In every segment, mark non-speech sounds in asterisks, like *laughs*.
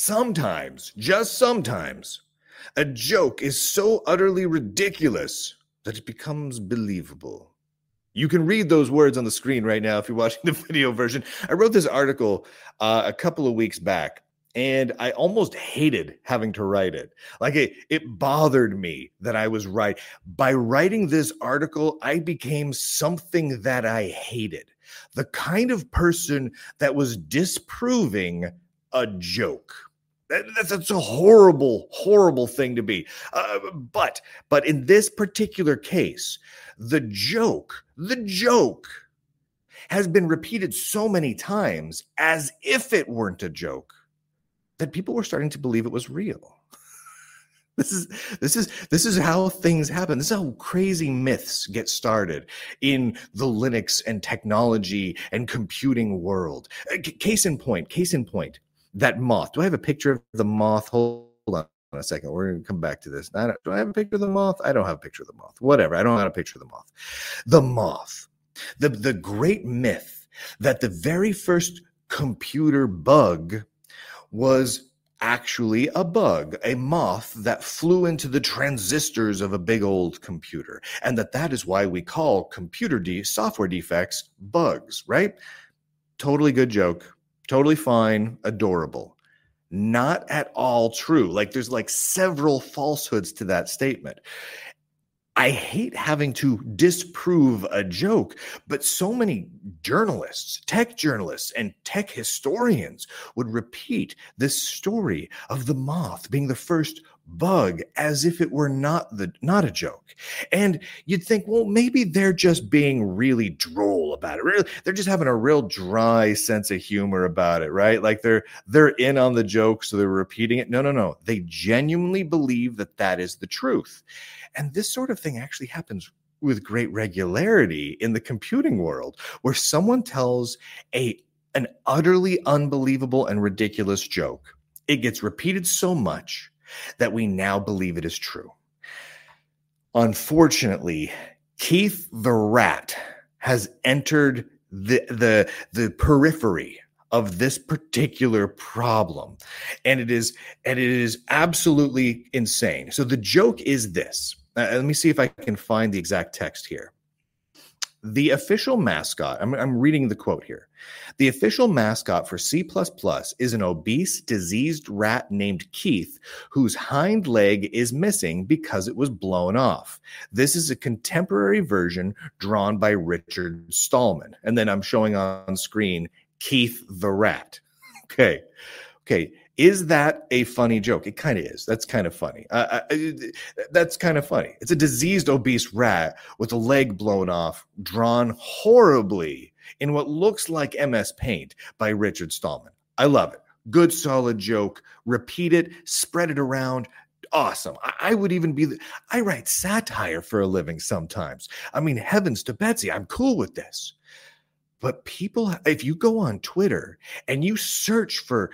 sometimes, just sometimes, a joke is so utterly ridiculous that it becomes believable. You can read those words on the screen right now if you're watching *laughs* the video version. I wrote this article uh, a couple of weeks back and I almost hated having to write it. Like it, it bothered me that I was right. By writing this article, I became something that I hated. The kind of person that was disproving a joke. That, that's, that's a horrible, horrible thing to be. Uh, but, but in this particular case, the joke, the joke has been repeated so many times as if it weren't a joke that people were starting to believe it was real. *laughs* this is this is this is how things happen. This is how crazy myths get started in the Linux and technology and computing world. Uh, c- case in point, case in point, that moth. Do I have a picture of the moth? Hold on a second. We're going to come back to this. I do I have a picture of the moth? I don't have a picture of the moth. Whatever. I don't have a picture of the moth. The moth. The the great myth that the very first computer bug was actually a bug, a moth that flew into the transistors of a big old computer, and that that is why we call computer de- software defects bugs, right? Totally good joke, totally fine, adorable. Not at all true. Like there's like several falsehoods to that statement. I hate having to disprove a joke, but so many journalists, tech journalists, and tech historians would repeat this story of the moth being the first bug as if it were not the not a joke. And you'd think, well, maybe they're just being really droll about it. Really, they're just having a real dry sense of humor about it, right? Like they're they're in on the joke, so they're repeating it. No, no, no. They genuinely believe that that is the truth. And this sort of thing actually happens with great regularity in the computing world, where someone tells a an utterly unbelievable and ridiculous joke. It gets repeated so much that we now believe it is true. Unfortunately, Keith the Rat has entered the the the periphery of this particular problem and it is and it is absolutely insane so the joke is this uh, let me see if I can find the exact text here. The official mascot, I'm, I'm reading the quote here. The official mascot for C++ is an obese, diseased rat named Keith, whose hind leg is missing because it was blown off. This is a contemporary version drawn by Richard Stallman. And then I'm showing on screen Keith the rat. *laughs* Okay. Okay. Is that a funny joke? It kind of is. That's kind of funny. Uh, I, that's kind of funny. It's a diseased, obese rat with a leg blown off, drawn horribly in what looks like MS Paint by Richard Stallman. I love it. Good, solid joke. Repeat it, spread it around. Awesome. I, I would even be, the, I write satire for a living sometimes. I mean, heavens to Betsy, I'm cool with this. But people, if you go on Twitter and you search for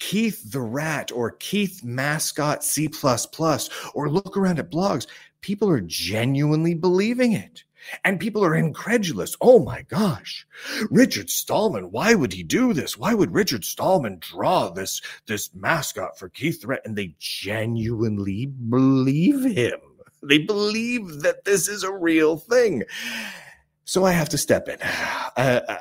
Keith the Rat or Keith Mascot C++, or look around at blogs, people are genuinely believing it. And people are incredulous. Oh my gosh, Richard Stallman, why would he do this? Why would Richard Stallman draw this, this mascot for Keith the Rat? And they genuinely believe him. They believe that this is a real thing. So I have to step in. I,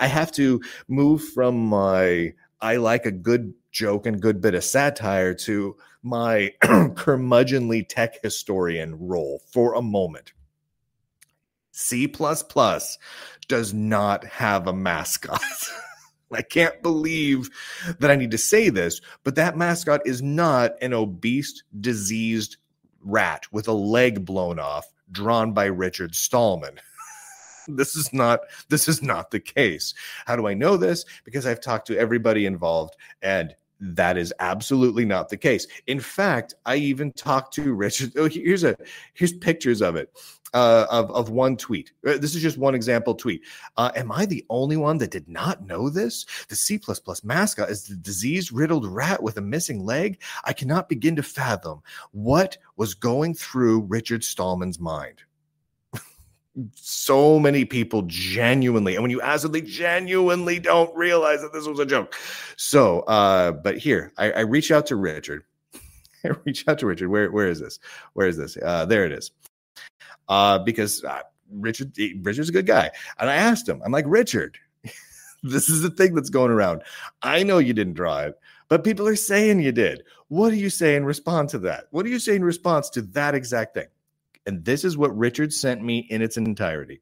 I, have to move from my I like a good joke and good bit of satire to my *clears throat* curmudgeonly tech historian role for a moment. C++ does not have a mascot. *laughs* I can't believe that I need to say this, but that mascot is not an obese, diseased rat with a leg blown off drawn by Richard Stallman. *laughs* *laughs* this is not this is not the case. How do I know this? Because I've talked to everybody involved and that is absolutely not the case. In fact, I even talked to Richard. *laughs* Oh, here's a here's pictures of it. Uh, of, of one tweet. Uh, this is just one example tweet. Uh, am I the only one that did not know this? The C++ mascot is the disease riddled rat with a missing leg. I cannot begin to fathom what was going through Richard Stallman's mind. So many people genuinely, and when you ask them, they genuinely don't realize that this was a joke. So, uh, but here, I, I reach out to Richard. *laughs* I reach out to Richard. Where, where is this? Where is this? Uh, there it is. Uh, because uh, Richard, Richard's a good guy, and I asked him. I'm like, Richard, *laughs* this is the thing that's going around. I know you didn't draw it, but people are saying you did. What do you say in response to that? What do you say in response to that exact thing? And this is what Richard sent me in its entirety.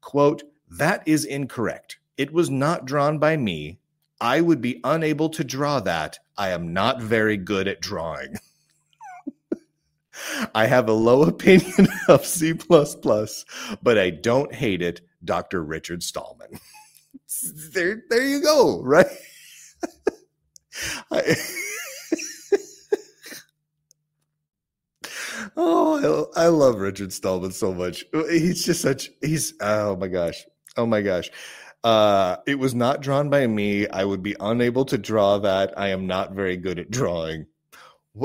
Quote, that is incorrect. It was not drawn by me. I would be unable to draw that. I am not very good at drawing. *laughs* I have a low opinion *laughs* of C++, but I don't hate it. Dr. Richard Stallman. *laughs* there, there you go, right? I, Oh, I, I love Richard Stallman so much. He's just such he's oh my gosh. Oh my gosh. Uh it was not drawn by me. I would be unable to draw that. I am not very good at drawing. *laughs*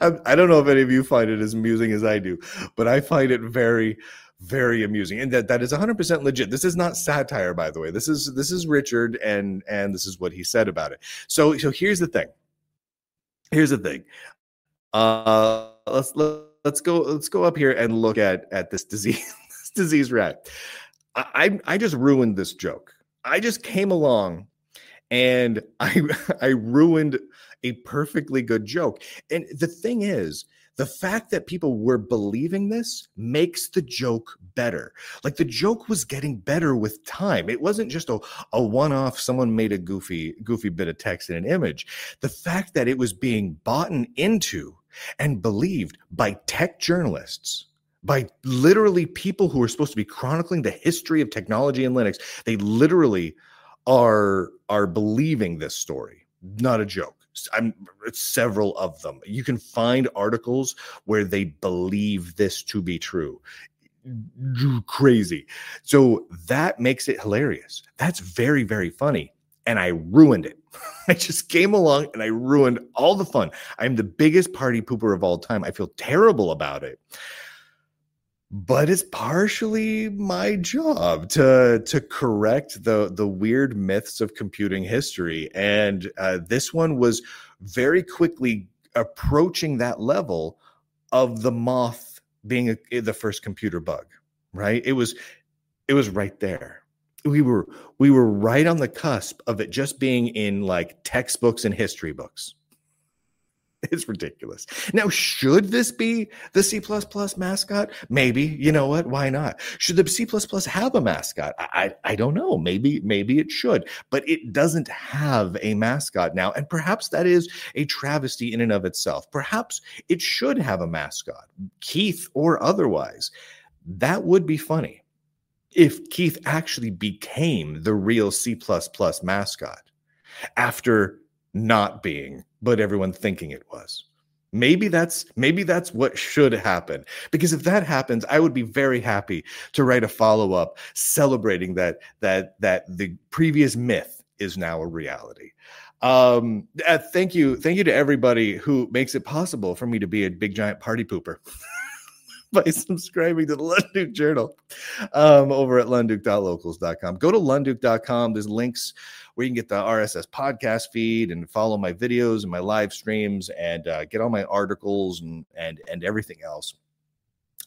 I, I don't know if any of you find it as amusing as I do, but I find it very very amusing and that that is 100% legit this is not satire by the way this is this is richard and and this is what he said about it so so here's the thing here's the thing uh, let's let's go let's go up here and look at at this disease *laughs* this disease rat. I I just ruined this joke. I just came along and *laughs* I I ruined a perfectly good joke. And the thing is, the fact that people were believing this makes the joke better. Like the joke was getting better with time. It wasn't just a, a one-off, someone made a goofy, goofy bit of text in an image. The fact that it was being bought into and believed by tech journalists by literally people who are supposed to be chronicling the history of technology and linux. They literally are are believing this story. Not a joke. I'm several of them. You can find articles where they believe this to be true. Crazy. So that makes it hilarious. That's very very funny and i ruined it *laughs* I just came along and I ruined all the fun. I'm the biggest party pooper of all time. I feel terrible about it. But it's partially my job to to correct the the weird myths of computing history, and uh, this one was very quickly approaching that level of the moth being a, the first computer bug. Right? It was it was right there we were we were right on the cusp of it just being in like textbooks and history books. *laughs* It's ridiculous. Now, should this be the C++ mascot? Maybe. You know what? Why not? Should the C++ have a mascot? I, I don't know. Maybe maybe it should, but it doesn't have a mascot now, and perhaps that is a travesty in and of itself. Perhaps it should have a mascot, Keith or otherwise. That would be funny if Keith actually became the real C++ mascot after not being, but everyone thinking it was. Maybe that's maybe that's what should happen. Because if that happens, I would be very happy to write a follow-up celebrating that that that the previous myth is now a reality. Um, uh, thank you, thank you to everybody who makes it possible for me to be a big giant party pooper. *laughs* *laughs* by subscribing to the Lunduke Journal um, over at lunduke.locals.com. Go to lunduke.com. There's links where you can get the RSS podcast feed and follow my videos and my live streams and uh, get all my articles and and and everything else.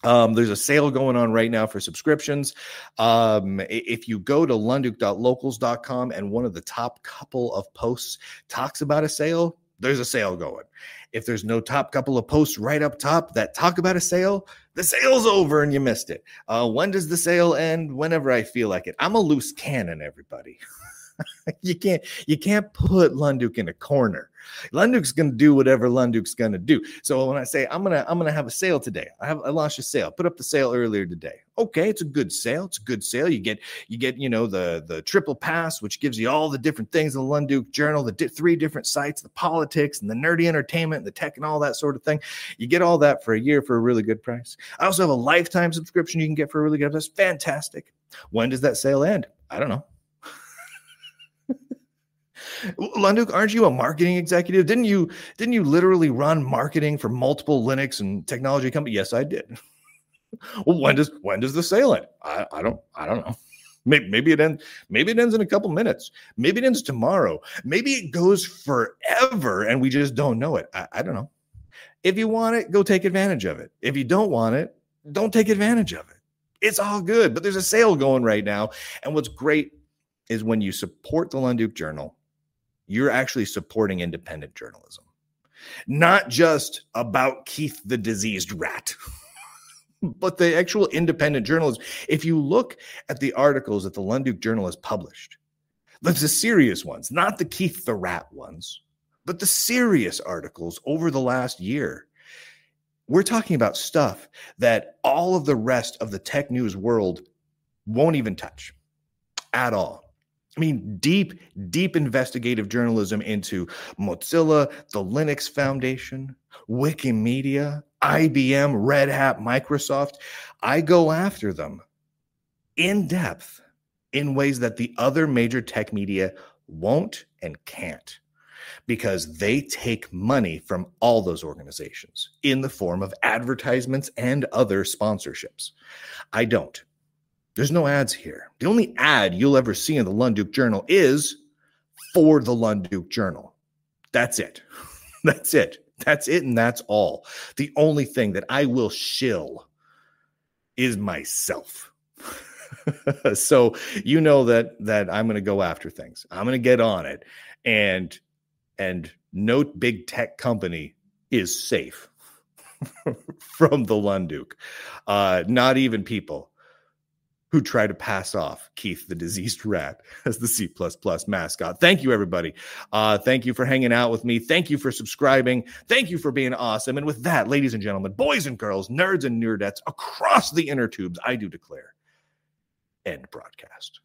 Um, there's a sale going on right now for subscriptions. Um, if you go to lunduke.locals.com and one of the top couple of posts talks about a sale, there's a sale going. If there's no top couple of posts right up top that talk about a sale, the sale's over and you missed it. Uh, when does the sale end? Whenever I feel like it. I'm a loose cannon, everybody. *laughs* *laughs* you can't you can't put Lunduke in a corner. Lunduke's gonna do whatever Lunduke's gonna do. So when I say I'm gonna I'm gonna have a sale today, I have I launched a sale, put up the sale earlier today. Okay, it's a good sale. It's a good sale. You get you get you know the the triple pass, which gives you all the different things in the Lunduke Journal, the di- three different sites, the politics and the nerdy entertainment, and the tech and all that sort of thing. You get all that for a year for a really good price. I also have a lifetime subscription you can get for a really good price. Fantastic. When does that sale end? I don't know. Lunduke, aren't you a marketing executive? Didn't you didn't you literally run marketing for multiple Linux and technology companies? Yes, I did. *laughs* well, when does when does the sale end? I, I don't I don't know. Maybe, maybe it ends. Maybe it ends in a couple minutes. Maybe it ends tomorrow. Maybe it goes forever, and we just don't know it. I, I don't know. If you want it, go take advantage of it. If you don't want it, don't take advantage of it. It's all good. But there's a sale going right now, and what's great is when you support the Lunduke Journal, you're actually supporting independent journalism, not just about Keith the diseased rat. *laughs* but the actual independent journalism. If you look at the articles that the Lunduke Journal has published, the serious ones, not the Keith the Rat ones, but the serious articles over the last year. We're talking about stuff that all of the rest of the tech news world won't even touch at all. I mean, deep, deep investigative journalism into Mozilla, the Linux Foundation, Wikimedia, IBM, Red Hat, Microsoft. I go after them in depth in ways that the other major tech media won't and can't because they take money from all those organizations in the form of advertisements and other sponsorships. I don't. There's no ads here. The only ad you'll ever see in the Lunduke Journal is for the Lunduke Journal. That's it. *laughs* That's it. That's it. And that's all. The only thing that I will shill is myself. *laughs* so you know that that I'm going to go after things. I'm going to get on it and and no big tech company is safe *laughs* from the Lunduke. Uh, not even people who try to pass off Keith the diseased rat *laughs* as the C++ mascot. Thank you, everybody. Uh, thank you for hanging out with me. Thank you for subscribing. Thank you for being awesome. And with that, ladies and gentlemen, boys and girls, nerds and nerdettes across the inner tubes, I do declare end broadcast.